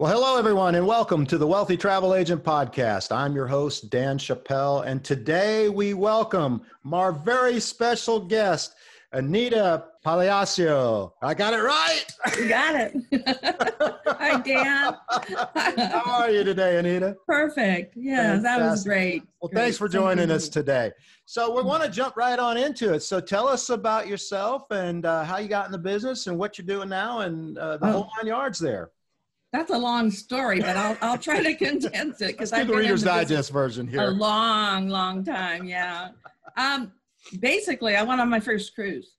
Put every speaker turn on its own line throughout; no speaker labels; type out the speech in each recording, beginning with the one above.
Well, hello, everyone, and welcome to the Wealthy Travel Agent Podcast. I'm your host, Dan Chappell, and today we welcome our very special guest, Anita Pagliasso. I got it right.
You got it. Hi, Dan.
How are you today, Anita?
Perfect. Yeah, Fantastic. that was great.
Well,
great.
thanks for joining us today. So, we want to jump right on into it. So, tell us about yourself and uh, how you got in the business and what you're doing now and uh, the oh. whole nine yards there.
That's a long story, but I'll I'll try to condense it
because I've the Reader's Digest version here.
A long, long time, yeah. Um, basically, I went on my first cruise.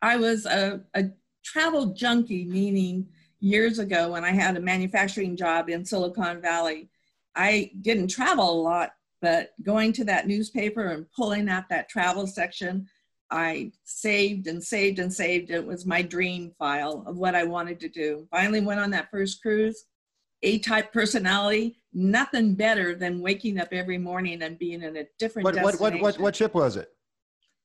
I was a, a travel junkie, meaning years ago when I had a manufacturing job in Silicon Valley, I didn't travel a lot, but going to that newspaper and pulling out that travel section I saved and saved and saved. It was my dream file of what I wanted to do. Finally went on that first cruise. A type personality, nothing better than waking up every morning and being in a different
what,
destination.
What, what, what, what ship was it?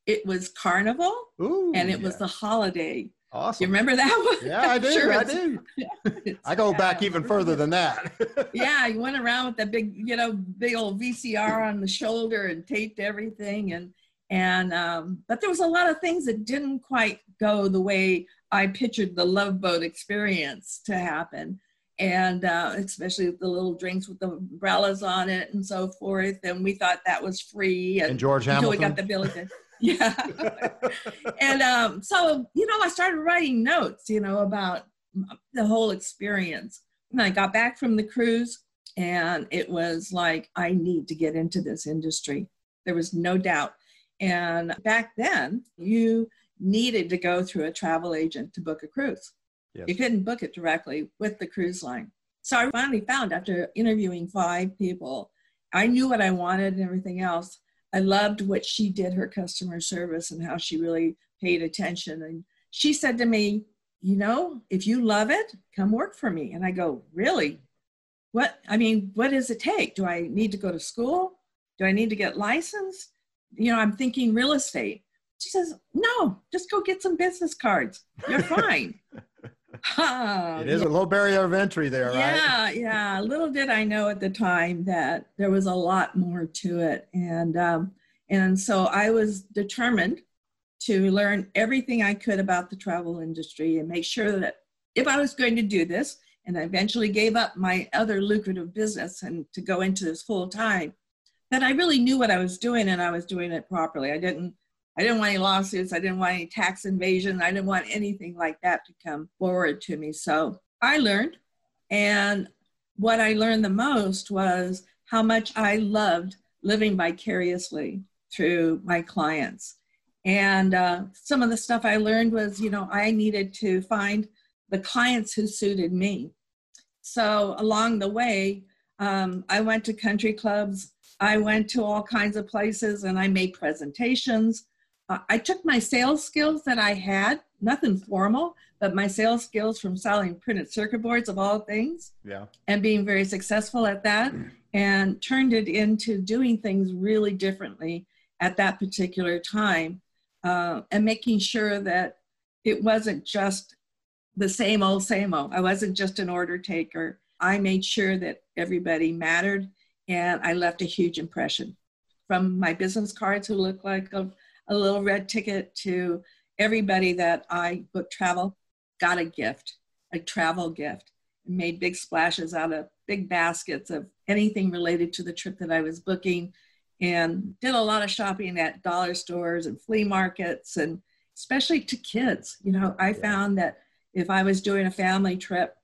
It was Carnival
Ooh,
and it yeah. was the holiday.
Awesome.
You remember that one?
Yeah, I do. sure I do. I go back even further than that.
yeah, you went around with that big, you know, big old VCR on the shoulder and taped everything. And and um, but there was a lot of things that didn't quite go the way I pictured the love boat experience to happen, and uh, especially the little drinks with the umbrellas on it and so forth. And we thought that was free.
And, and George Hamilton.
Until we got the bill. yeah. and um, so you know, I started writing notes, you know, about the whole experience. And I got back from the cruise, and it was like I need to get into this industry. There was no doubt and back then, you needed to go through a travel agent to book a cruise. Yes. You couldn't book it directly with the cruise line. So I finally found after interviewing five people, I knew what I wanted and everything else. I loved what she did, her customer service, and how she really paid attention. And she said to me, You know, if you love it, come work for me. And I go, Really? What? I mean, what does it take? Do I need to go to school? Do I need to get licensed? You know, I'm thinking real estate. She says, no, just go get some business cards. You're fine.
it is a low barrier of entry there,
yeah, right? Yeah, yeah. Little did I know at the time that there was a lot more to it, and um, and so I was determined to learn everything I could about the travel industry and make sure that if I was going to do this, and I eventually gave up my other lucrative business and to go into this full time, that I really knew what I was doing and I was doing it properly. I didn't I didn't want any lawsuits. I didn't want any tax invasion. I didn't want anything like that to come forward to me. So I learned. And what I learned the most was how much I loved living vicariously through my clients. And uh, some of the stuff I learned was, you know, I needed to find the clients who suited me. So along the way, um, I went to country clubs I went to all kinds of places and I made presentations. Uh, I took my sales skills that I had, nothing formal, but my sales skills from selling printed circuit boards of all things.
Yeah.
And being very successful at that and turned it into doing things really differently at that particular time uh, and making sure that it wasn't just the same old, same old. I wasn't just an order taker. I made sure that everybody mattered and I left a huge impression. From my business cards who look like a, a little red ticket to everybody that I booked travel got a gift, a travel gift, and made big splashes out of big baskets of anything related to the trip that I was booking and did a lot of shopping at dollar stores and flea markets and especially to kids. You know, I found that if I was doing a family trip,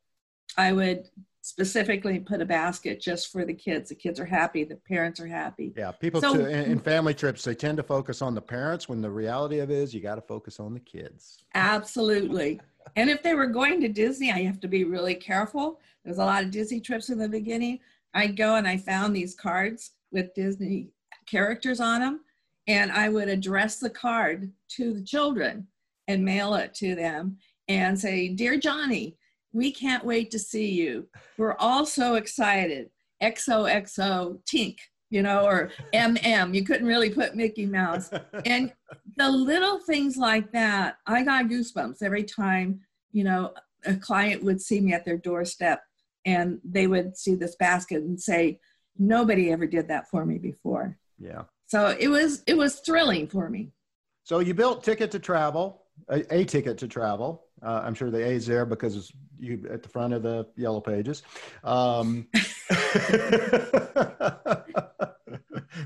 I would specifically put a basket just for the kids. The kids are happy, the parents are happy.
Yeah, people so, to, in, in, family trips they tend to focus on the parents when the reality of it is you got to focus on the kids.
Absolutely. and if they were going to Disney, I have to be really careful. There's a lot of Disney trips in the beginning. I'd go and I found these cards with Disney characters on them, and I would address the card to the children and mail it to them and say, "Dear Johnny, we can't wait to see you. We're all so excited. XOXO Tink, you know, or MM. You couldn't really put Mickey Mouse. And the little things like that, I got goosebumps every time, you know, a client would see me at their doorstep and they would see this basket and say, "Nobody ever did that for me before."
Yeah.
So it was it was thrilling for me.
So you built Ticket to Travel, a, a ticket to travel. Uh, I'm sure the A is there because you at the front of the yellow pages. Um,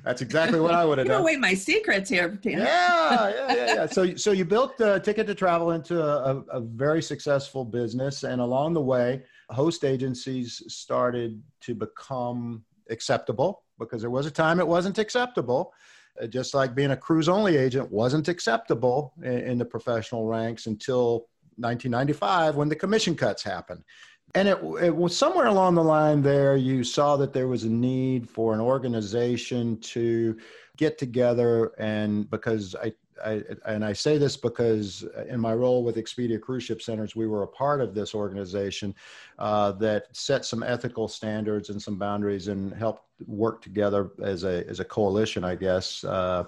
that's exactly what I would have done.
away my secrets here, Tim.
Yeah, yeah, yeah, yeah. So, so you built uh, Ticket to Travel into a, a very successful business, and along the way, host agencies started to become acceptable because there was a time it wasn't acceptable. Uh, just like being a cruise only agent wasn't acceptable in, in the professional ranks until 1995 when the commission cuts happened. And it, it, was somewhere along the line there, you saw that there was a need for an organization to get together. And because I, I, and I say this because in my role with Expedia Cruise Ship Centers, we were a part of this organization uh, that set some ethical standards and some boundaries and helped work together as a, as a coalition, I guess. Uh,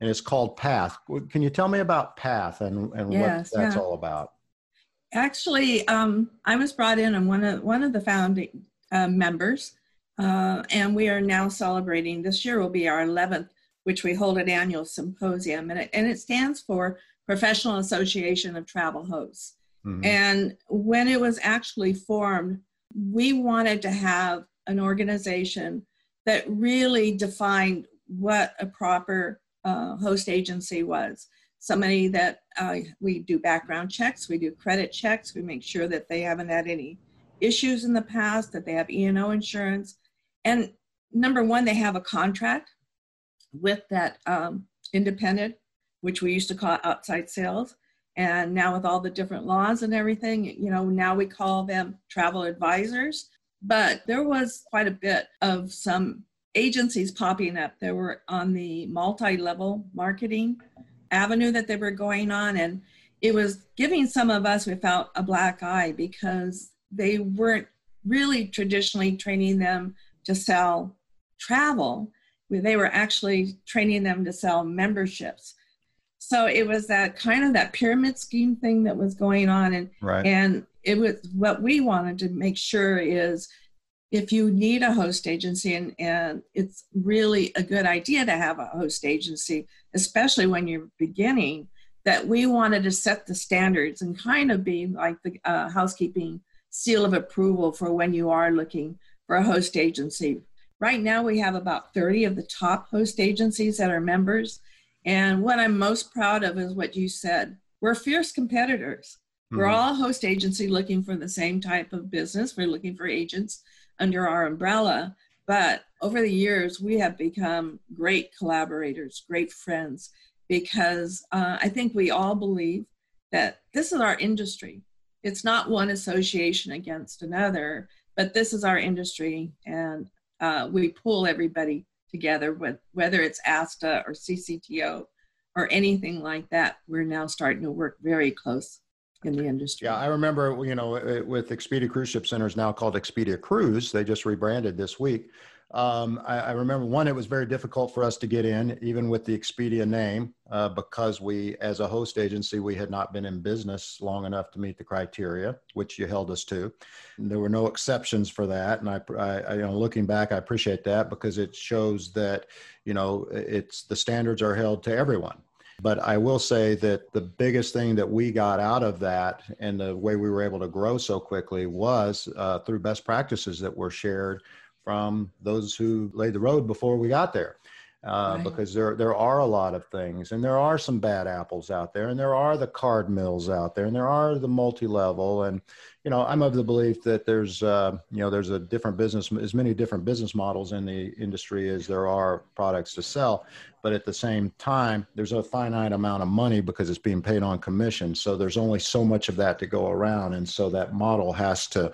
and it's called PATH. Can you tell me about PATH and, and yes, what that's yeah. all about?
Actually, um, I was brought in and one of one of the founding uh, members, uh, and we are now celebrating. This year will be our 11th, which we hold an annual symposium, and it, and it stands for Professional Association of Travel Hosts. Mm-hmm. And when it was actually formed, we wanted to have an organization that really defined what a proper uh, host agency was somebody that uh, we do background checks, we do credit checks, we make sure that they haven't had any issues in the past, that they have E&O insurance. And number one, they have a contract with that um, independent, which we used to call outside sales. And now with all the different laws and everything, you know, now we call them travel advisors. But there was quite a bit of some agencies popping up. There were on the multi-level marketing avenue that they were going on and it was giving some of us we felt a black eye because they weren't really traditionally training them to sell travel they were actually training them to sell memberships so it was that kind of that pyramid scheme thing that was going on and right. and it was what we wanted to make sure is if you need a host agency and, and it's really a good idea to have a host agency especially when you're beginning that we wanted to set the standards and kind of be like the uh, housekeeping seal of approval for when you are looking for a host agency. Right now we have about 30 of the top host agencies that are members and what i'm most proud of is what you said. We're fierce competitors. Mm-hmm. we're all host agency looking for the same type of business. We're looking for agents under our umbrella. But over the years, we have become great collaborators, great friends, because uh, I think we all believe that this is our industry. It's not one association against another, but this is our industry, and uh, we pull everybody together, with, whether it's ASTA or CCTO or anything like that. We're now starting to work very close in the industry.
Yeah, I remember, you know, with Expedia Cruise Ship Centers now called Expedia Cruise, they just rebranded this week. Um, I, I, remember one, it was very difficult for us to get in, even with the Expedia name, uh, because we, as a host agency, we had not been in business long enough to meet the criteria, which you held us to. And there were no exceptions for that, and I, I, you know, looking back, I appreciate that because it shows that, you know, it's the standards are held to everyone. But I will say that the biggest thing that we got out of that and the way we were able to grow so quickly was uh, through best practices that were shared from those who laid the road before we got there. Uh, right. Because there there are a lot of things, and there are some bad apples out there, and there are the card mills out there, and there are the multi-level, and you know I'm of the belief that there's uh, you know there's a different business, as many different business models in the industry as there are products to sell, but at the same time there's a finite amount of money because it's being paid on commission, so there's only so much of that to go around, and so that model has to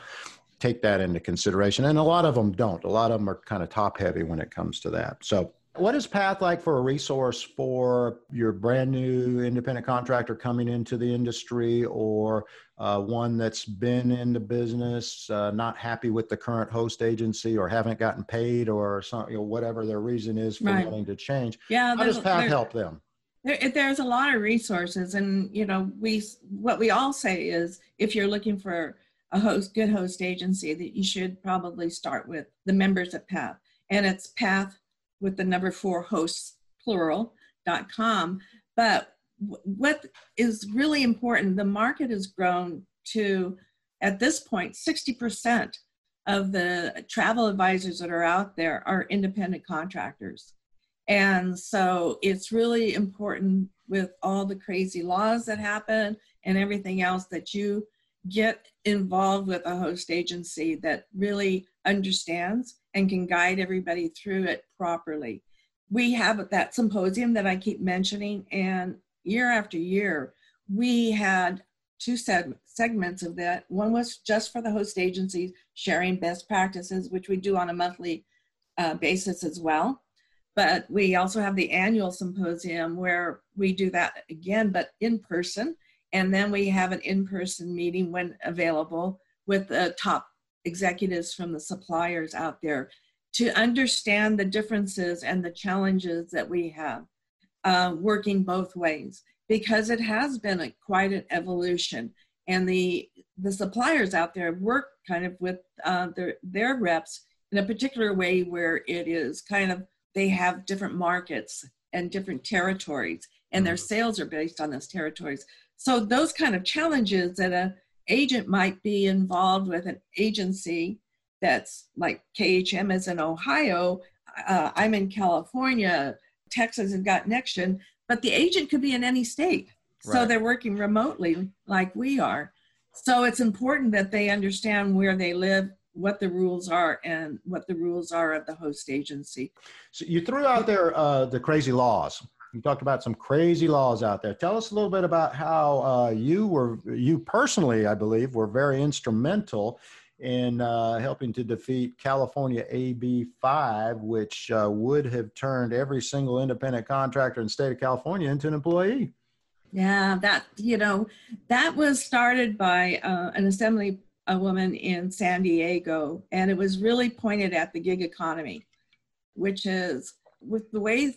take that into consideration, and a lot of them don't. A lot of them are kind of top heavy when it comes to that. So what is Path like for a resource for your brand new independent contractor coming into the industry or uh, one that's been in the business, uh, not happy with the current host agency or haven't gotten paid or some, you know, whatever their reason is for right. wanting to change? Yeah, How does Path help them?
There, there's a lot of resources and, you know, we, what we all say is if you're looking for a host, good host agency, that you should probably start with the members of PATH. And it's PATH with the number four hosts, plural, dot com. But what is really important, the market has grown to, at this point, 60% of the travel advisors that are out there are independent contractors. And so it's really important with all the crazy laws that happen and everything else that you get involved with a host agency that really understands and can guide everybody through it properly. We have that symposium that I keep mentioning, and year after year, we had two seg- segments of that. One was just for the host agencies sharing best practices, which we do on a monthly uh, basis as well. But we also have the annual symposium where we do that again, but in person. And then we have an in person meeting when available with the top executives from the suppliers out there to understand the differences and the challenges that we have uh, working both ways because it has been a, quite an evolution and the the suppliers out there work kind of with uh, their their reps in a particular way where it is kind of they have different markets and different territories and their mm-hmm. sales are based on those territories so those kind of challenges that a agent might be involved with an agency that's like khm is in ohio uh, i'm in california texas has got nexion but the agent could be in any state right. so they're working remotely like we are so it's important that they understand where they live what the rules are and what the rules are of the host agency.
So you threw out there uh, the crazy laws. You talked about some crazy laws out there. Tell us a little bit about how uh, you were, you personally, I believe, were very instrumental in uh, helping to defeat California AB 5, which uh, would have turned every single independent contractor in the state of California into an employee.
Yeah, that, you know, that was started by uh, an assembly a woman in San Diego, and it was really pointed at the gig economy, which is with the way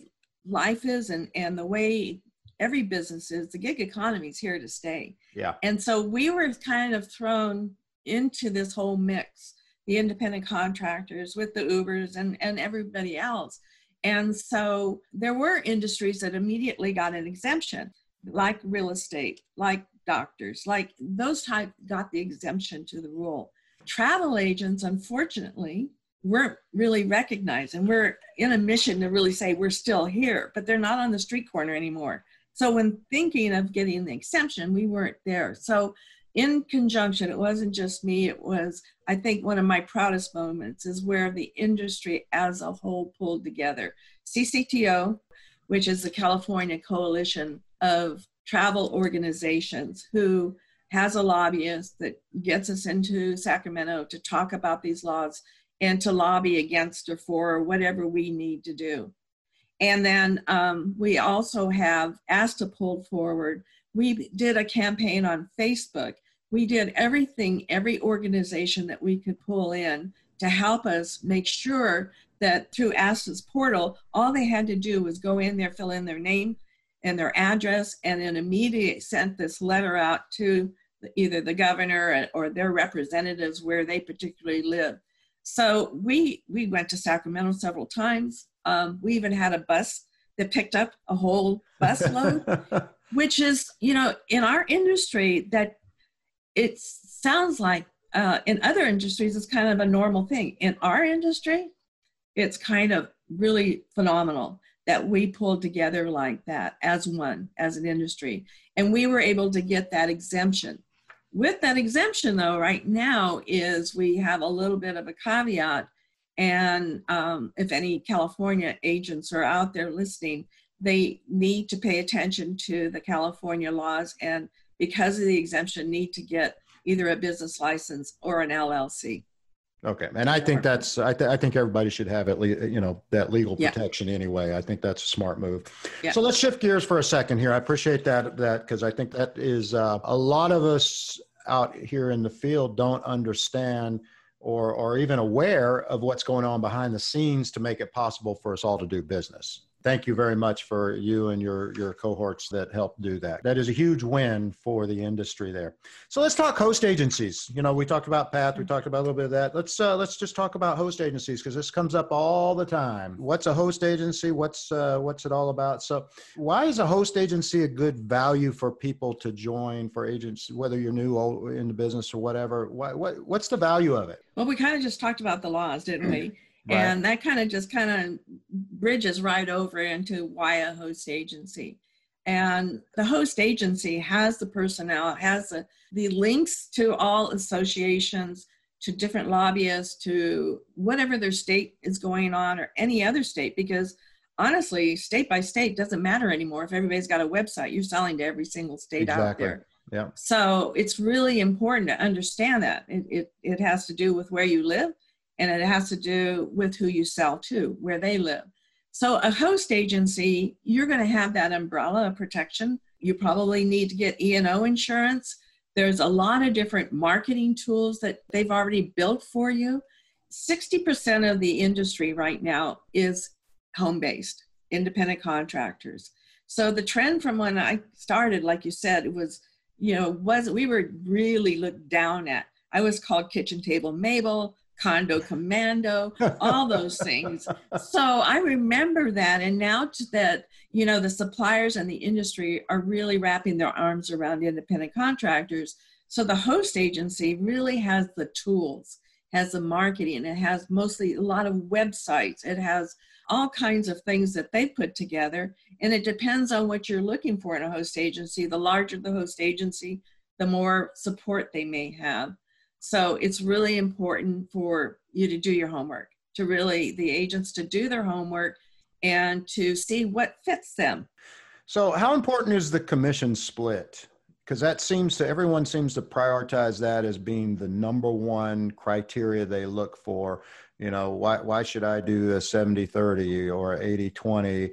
life is and, and the way every business is, the gig economy is here to stay.
Yeah.
And so we were kind of thrown into this whole mix, the independent contractors with the Ubers and, and everybody else. And so there were industries that immediately got an exemption, like real estate, like doctors, like those type got the exemption to the rule. Travel agents, unfortunately, weren't really recognized, and we're in a mission to really say we're still here, but they're not on the street corner anymore. So when thinking of getting the exemption, we weren't there. So in conjunction, it wasn't just me, it was, I think, one of my proudest moments is where the industry as a whole pulled together. CCTO, which is the California Coalition of travel organizations who has a lobbyist that gets us into Sacramento to talk about these laws and to lobby against or for or whatever we need to do. And then um, we also have ASTA pulled forward. We did a campaign on Facebook. We did everything, every organization that we could pull in to help us make sure that through ASTA's portal, all they had to do was go in there, fill in their name, and their address, and then immediately sent this letter out to either the governor or their representatives where they particularly live. So we we went to Sacramento several times. Um, we even had a bus that picked up a whole busload, which is you know in our industry that it sounds like uh, in other industries it's kind of a normal thing. In our industry, it's kind of really phenomenal that we pulled together like that as one, as an industry. And we were able to get that exemption. With that exemption, though, right now is we have a little bit of a caveat. And um, if any California agents are out there listening, they need to pay attention to the California laws and because of the exemption need to get either a business license or an LLC.
Okay, and I think that's I, th- I think everybody should have at least you know that legal protection yeah. anyway. I think that's a smart move. Yeah. So let's shift gears for a second here. I appreciate that that because I think that is uh, a lot of us out here in the field don't understand or or even aware of what's going on behind the scenes to make it possible for us all to do business. Thank you very much for you and your your cohorts that helped do that. That is a huge win for the industry there. So let's talk host agencies. You know, we talked about Path, we talked about a little bit of that. Let's uh, let's just talk about host agencies because this comes up all the time. What's a host agency? What's uh, what's it all about? So why is a host agency a good value for people to join for agents, whether you're new in the business or whatever? What, what what's the value of it?
Well, we kind of just talked about the laws, didn't we? Right. And that kind of just kind of bridges right over into why a host agency. And the host agency has the personnel, has the, the links to all associations, to different lobbyists, to whatever their state is going on or any other state, because honestly, state by state doesn't matter anymore. If everybody's got a website, you're selling to every single state exactly. out there.
Yeah.
So it's really important to understand that. It, it, it has to do with where you live and it has to do with who you sell to, where they live. So, a host agency, you're going to have that umbrella of protection. You probably need to get E&O insurance. There's a lot of different marketing tools that they've already built for you. 60% of the industry right now is home based, independent contractors. So, the trend from when I started, like you said, it was, you know, was we were really looked down at. I was called Kitchen Table Mabel condo commando all those things. So i remember that and now that you know the suppliers and the industry are really wrapping their arms around independent contractors. So the host agency really has the tools has the marketing it has mostly a lot of websites it has all kinds of things that they put together. And it depends on what you're looking for in a host agency. The larger the host agency the more support they may have so it's really important for you to do your homework, to really, the agents to do their homework and to see what fits them.
So, how important is the commission split? Because that seems to, everyone seems to prioritize that as being the number one criteria they look for. You know, why, why should I do a 70 30 or 80 20?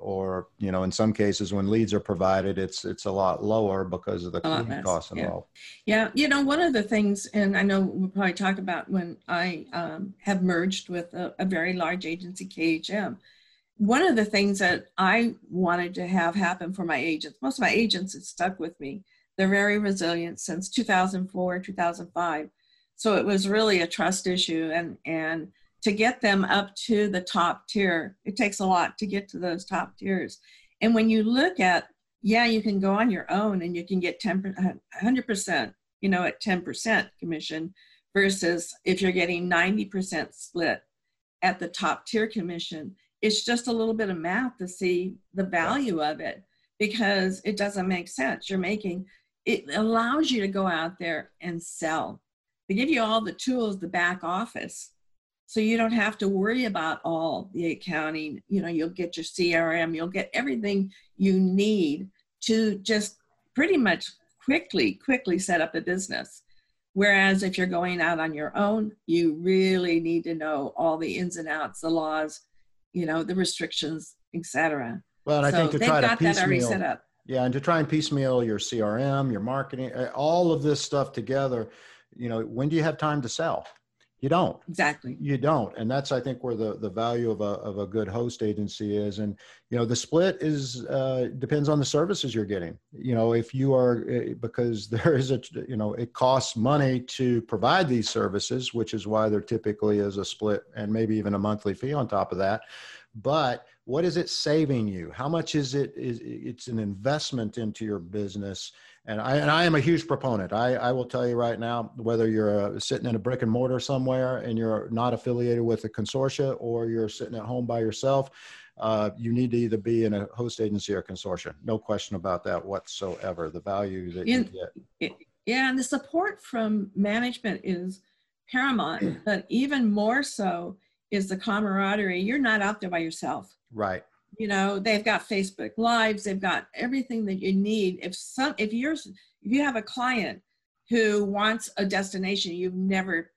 Or you know in some cases when leads are provided it's it's a lot lower because of the costs involved
yeah. yeah you know one of the things and i know we'll probably talk about when i um, have merged with a, a, very large agency khm one of the things that i wanted to have happen for my agents most of my agents have stuck with me. They're very resilient since 2004 2005 so it was really a trust issue and and to get them up to the top tier. It takes a lot to get to those top tiers. And when you look at, yeah, you can go on your own and you can get 10, 100%, you know, at 10% commission versus if you're getting 90% split at the top tier commission. It's just a little bit of math to see the value of it because it doesn't make sense. You're making, it allows you to go out there and sell. They give you all the tools, the back office, so you don't have to worry about all the accounting. You know you'll get your crm you'll get everything you need to just pretty much quickly quickly set up a business. Whereas if you're going out on your own you really need to know all the ins and outs the laws you know the restrictions etc
well and so i think to try to piecemeal yeah and to try and piecemeal your crm your marketing eh, all of this stuff together you know when do you have time to sell you don't.
Exactly.
You don't. And that's i think where the, the value of a, of a good host agency is. And you know the split is uh, depends on the services you're getting. You know if you are eh, because there is a you know it costs money to provide these services which is why there typically is a split and maybe even a monthly fee on top of that. But what is it saving you? How much is it is it's an investment into your business and I, and I am a huge proponent. I, I will tell you right now, whether you're uh, sitting in a brick and mortar somewhere and you're not affiliated with a consortia or you're sitting at home by yourself, uh, you need to either be in a host agency or consortia. No question about that whatsoever. The value that you
get. Yeah, and the support from management is paramount, but even more so is the camaraderie. You're not out there by yourself.
Right
you know they've got facebook lives they've got everything that you need. If some if you're if you have a client who wants a destination you've never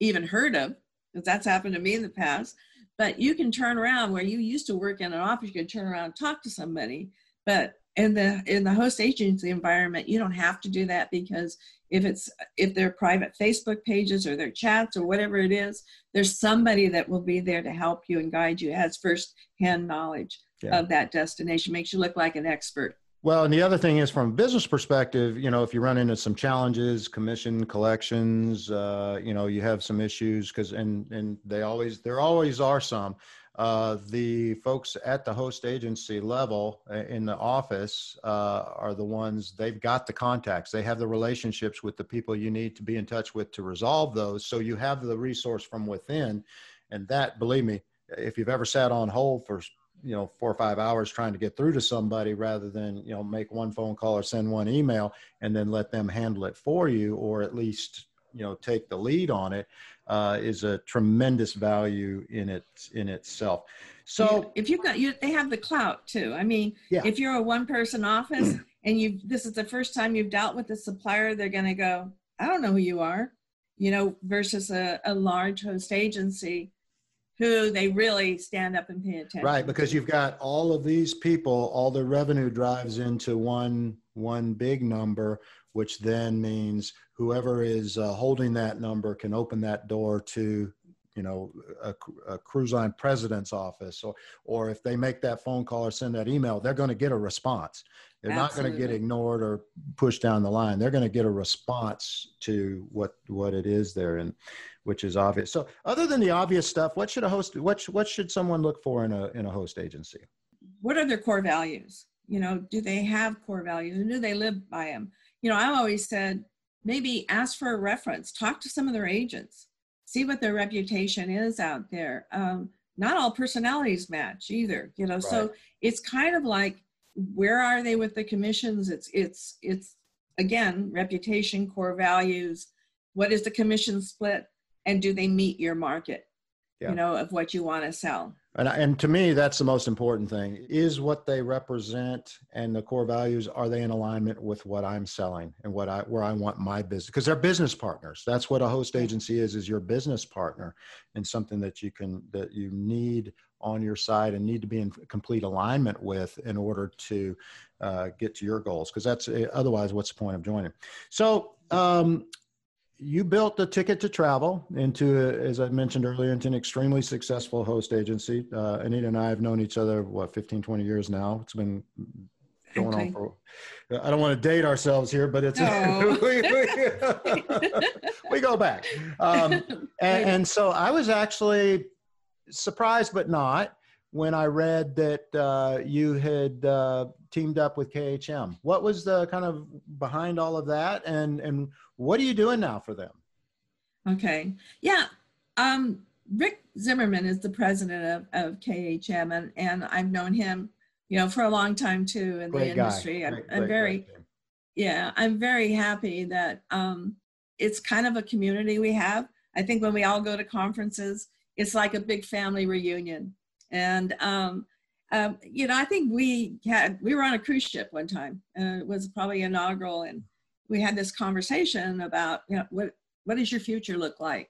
even heard of because that's happened to me in the past but you can turn around where you used to work in an office you can turn around and talk to somebody but in the in the host agency environment you don't have to do that because if it's if they're private facebook pages or their chats or whatever it is there's somebody that will be there to help you and guide you has first hand knowledge yeah. of that destination makes you look like an expert
well, and the other thing is from a business perspective, you know, if you run into some challenges, commission collections, uh, you know, you have some issues because, and, and they always, there always are some. Uh, the folks at the host agency level uh, in the office uh, are the ones they've got the contacts. They have the relationships with the people you need to be in touch with to resolve those. So you have the resource from within. And that believe me if you've ever sat on hold for you know four or five hours trying to get through to somebody rather than you know make one phone call or send one email and then let them handle it for you or at least you know take the lead on it uh, is a tremendous value in it in itself so
yeah, if you've got you they have the clout too i mean yeah. if you're a one person office and you this is the first time you've dealt with a supplier they're going to go i don't know who you are you know versus a, a large host agency who they really stand up and pay attention.
Right, because you've got all of these people, all the revenue drives into one one big number, which then means whoever is uh, holding that number can open that door to you know a, a cruise line president's office or or if they make that phone call or send that email they're going to get a response they're Absolutely. not going to get ignored or pushed down the line they're going to get a response to what what it is there and which is obvious. So, other than the obvious stuff, what should a host what what should someone look for in a in a host agency?
What are their core values? You know, do they have core values and do they live by them? You know, I've always said maybe ask for a reference, talk to some of their agents, see what their reputation is out there. Um, not all personalities match either, you know. Right. So it's kind of like where are they with the commissions? It's it's it's again reputation, core values. What is the commission split? and do they meet your market yeah. you know of what you want to sell
and, and to me that's the most important thing is what they represent and the core values are they in alignment with what i'm selling and what i where i want my business? Because they're business partners. That's what a host agency is is your business partner and something that you can that you need on your side and need to be in complete alignment with in order to uh, get to your goals. Because that's otherwise what's the point of joining? So um, you built a ticket to travel into, as I mentioned earlier, into an extremely successful host agency. Uh, Anita and I have known each other, what, 15, 20 years now. It's been going okay. on for, I don't want to date ourselves here, but it's, no. we, we, we, go back. Um, and, and, so I was actually surprised, but not, when I read that uh, you had uh, teamed up with KHM. What was the kind of behind all of that, and and what are you doing now for them?
Okay, yeah, um, Rick Zimmerman is the president of, of KHM, and and I've known him, you know, for a long time too in great the industry. I'm, great, I'm great, very, yeah, I'm very happy that um, it's kind of a community we have. I think when we all go to conferences, it's like a big family reunion, and um, um, you know, I think we had we were on a cruise ship one time. Uh, it was probably inaugural, and we had this conversation about you know what what does your future look like?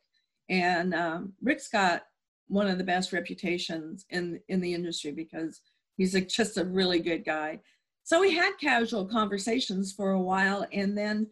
And um, Rick's got one of the best reputations in in the industry because he's a, just a really good guy. So we had casual conversations for a while, and then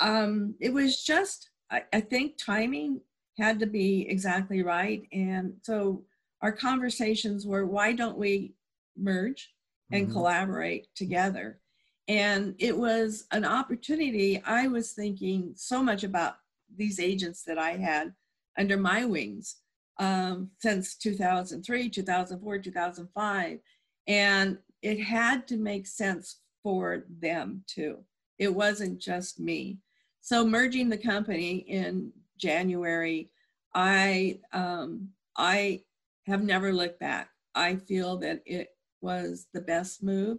um, it was just I, I think timing had to be exactly right, and so our conversations were why don't we merge and mm-hmm. collaborate together and it was an opportunity i was thinking so much about these agents that i had under my wings um, since 2003 2004 2005 and it had to make sense for them too it wasn't just me so merging the company in january i um, i have never looked back. I feel that it was the best move.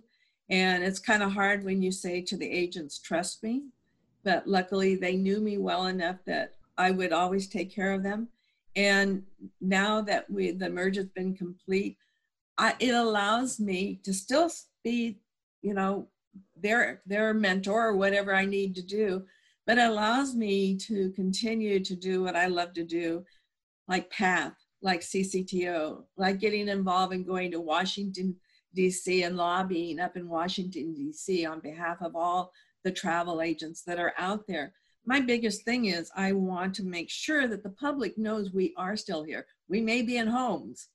And it's kind of hard when you say to the agents, trust me. But luckily, they knew me well enough that I would always take care of them. And now that we the merge has been complete, I, it allows me to still be, you know, their their mentor or whatever I need to do, but it allows me to continue to do what I love to do, like Path, like CCTO, like getting involved and going to Washington, D.C. and lobbying up in Washington, D.C. on behalf of all the travel agents that are out there. My biggest thing is I want to make sure that the public knows we are still here. We may be in homes,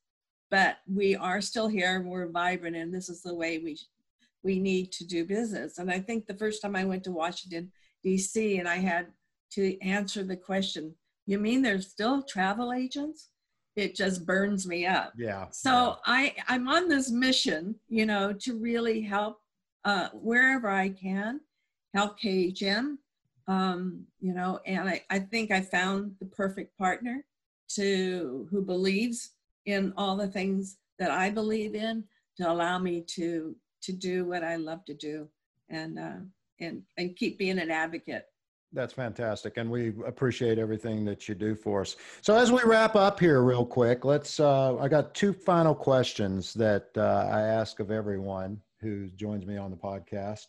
but we are still here and we're vibrant and this is the way we we need to do business. And I think the first time I went to Washington DC and I had to answer the question, you mean there's still travel agents? It just burns me up.
Yeah.
So
yeah.
I I'm on this mission, you know, to really help uh, wherever I can, help KHM, um, you know, and I, I think I found the perfect partner to who believes in all the things that I believe in to allow me to to do what I love to do and uh, and and keep being an advocate.
That's fantastic, and we appreciate everything that you do for us. So as we wrap up here, real quick, let's. Uh, I got two final questions that uh, I ask of everyone who joins me on the podcast.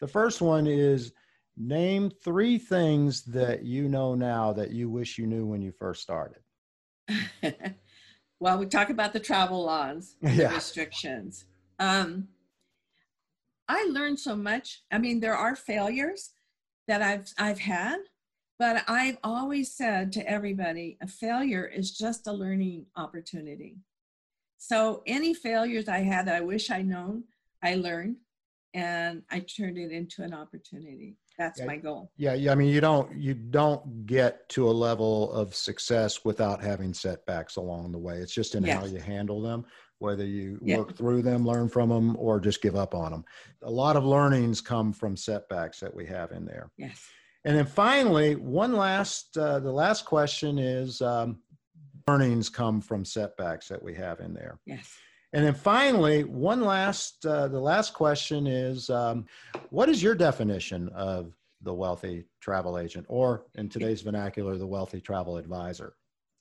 The first one is name three things that you know now that you wish you knew when you first started.
well, we talk about the travel laws, yeah. the restrictions. Um, I learned so much. I mean, there are failures that I've I've had, but I've always said to everybody, a failure is just a learning opportunity. So any failures I had that I wish I'd known, I learned and I turned it into an opportunity. That's
yeah,
my goal.
Yeah, yeah. I mean, you don't you don't get to a level of success without having setbacks along the way. It's just in yes. how you handle them whether you yeah. work through them, learn from them, or just give up on them. A lot of learnings come from setbacks that we have in there.
Yes.
And then finally, one last, uh, the last question is um, learnings come from setbacks that we have in there.
Yes.
And then finally, one last, uh, the last question is um, what is your definition of the wealthy travel agent, or in today's vernacular, the wealthy travel advisor?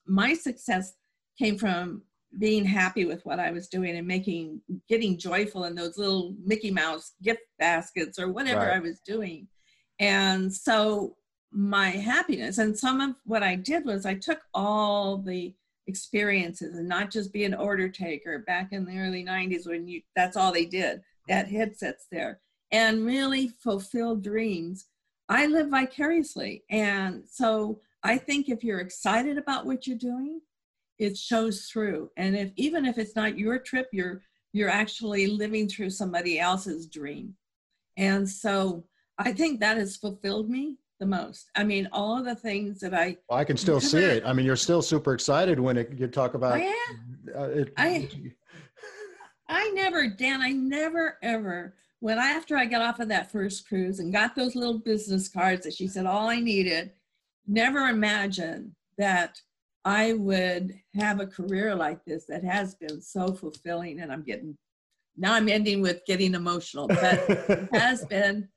My success came from being happy with what I was doing and making getting joyful in those little Mickey Mouse gift baskets or whatever right. I was doing. And so my happiness and some of what I did was I took all the experiences and not just be an order taker back in the early 90s when you that's all they did that headsets there and really fulfill dreams i live vicariously and so i think if you're excited about what you're doing it shows through. And if even if it's not your trip you're you're actually living through somebody else's dream. And so i think that has fulfilled me the most. I mean all of the things that i
well, i can still see it. I mean you're still super excited when it, you talk about
I, uh, it, I, I never dan i never ever when I, after i got off of that first cruise and got those little business cards that she said all i needed never imagined that I would have a career like this that has been so fulfilling and I'm getting now I'm ending with getting emotional, but it has been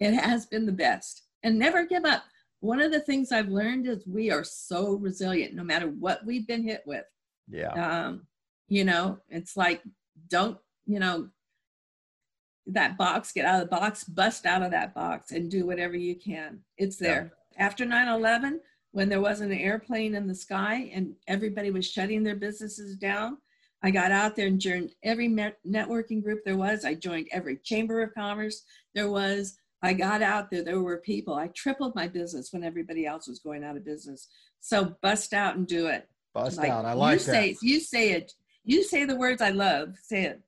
it has been the best. And never give up. One of the things I've learned is we are so resilient no matter what we've been hit with.
Yeah.
Um, you know, it's like don't, you know, that box, get out of the box, bust out of that box and do whatever you can. It's there. Yeah. After 9 11, when there wasn't an airplane in the sky and everybody was shutting their businesses down. I got out there and joined every networking group there was. I joined every chamber of commerce there was. I got out there, there were people. I tripled my business when everybody else was going out of business. So bust out and do it.
Bust like, out. I like
you
that.
Say, you say it. You say the words I love. Say it.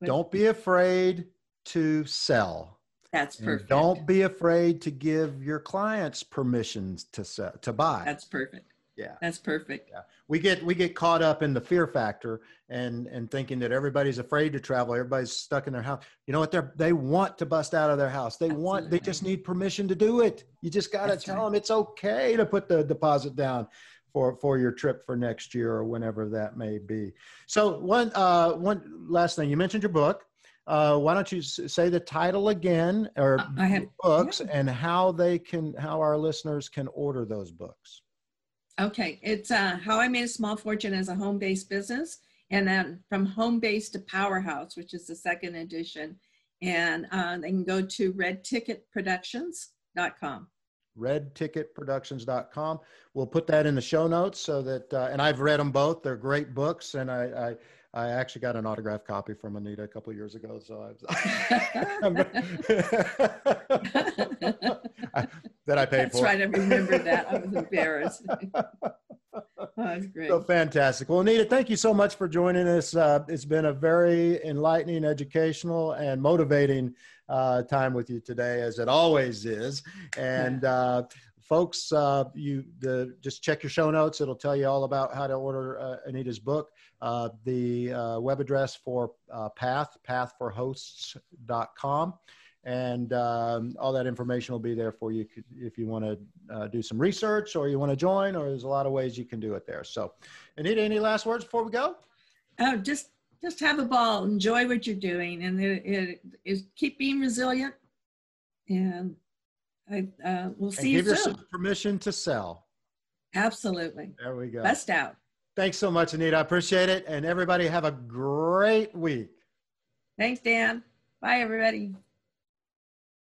But, Don't be afraid to sell.
That's perfect.
And don't be afraid to give your clients permissions to sell, to buy.
That's perfect.
Yeah.
That's perfect.
Yeah. We get we get caught up in the fear factor and and thinking that everybody's afraid to travel, everybody's stuck in their house. You know what? They they want to bust out of their house. They Absolutely. want they just need permission to do it. You just got to tell right. them it's okay to put the deposit down for for your trip for next year or whenever that may be. So one uh one last thing, you mentioned your book uh, why don't you say the title again or have, books yeah. and how they can how our listeners can order those books.
Okay it's uh, how i made a small fortune as a home-based business and then from home base to powerhouse which is the second edition. And uh, they can go to redticketproductions.com
redticketproductions.com we'll put that in the show notes so that uh, and i've read them both. They're great books and i, I I actually got an autographed copy from Anita a couple years ago, so I that I paid
That's
for.
right. I remember that. I was embarrassed. oh, that's great.
So fantastic. Well, Anita, thank you so much for joining us. Uh, it's been a very enlightening, educational, and motivating uh, time with you today, as it always is. And uh, folks, uh, you the, just check your show notes. It'll tell you all about how to order uh, Anita's book. Uh, the uh, web address for uh, Path, pathforhosts.com. And um, all that information will be there for you if you want to uh, do some research or you want to join, or there's a lot of ways you can do it there. So, Anita, any last words before we go?
Oh, just just have a ball, enjoy what you're doing, and it, it is keep being resilient. And I uh, we'll see
and
you
give
soon.
yourself permission to sell.
Absolutely.
There we go.
Best out.
Thanks so much, Anita. I appreciate it. And everybody have a great week.
Thanks, Dan. Bye, everybody.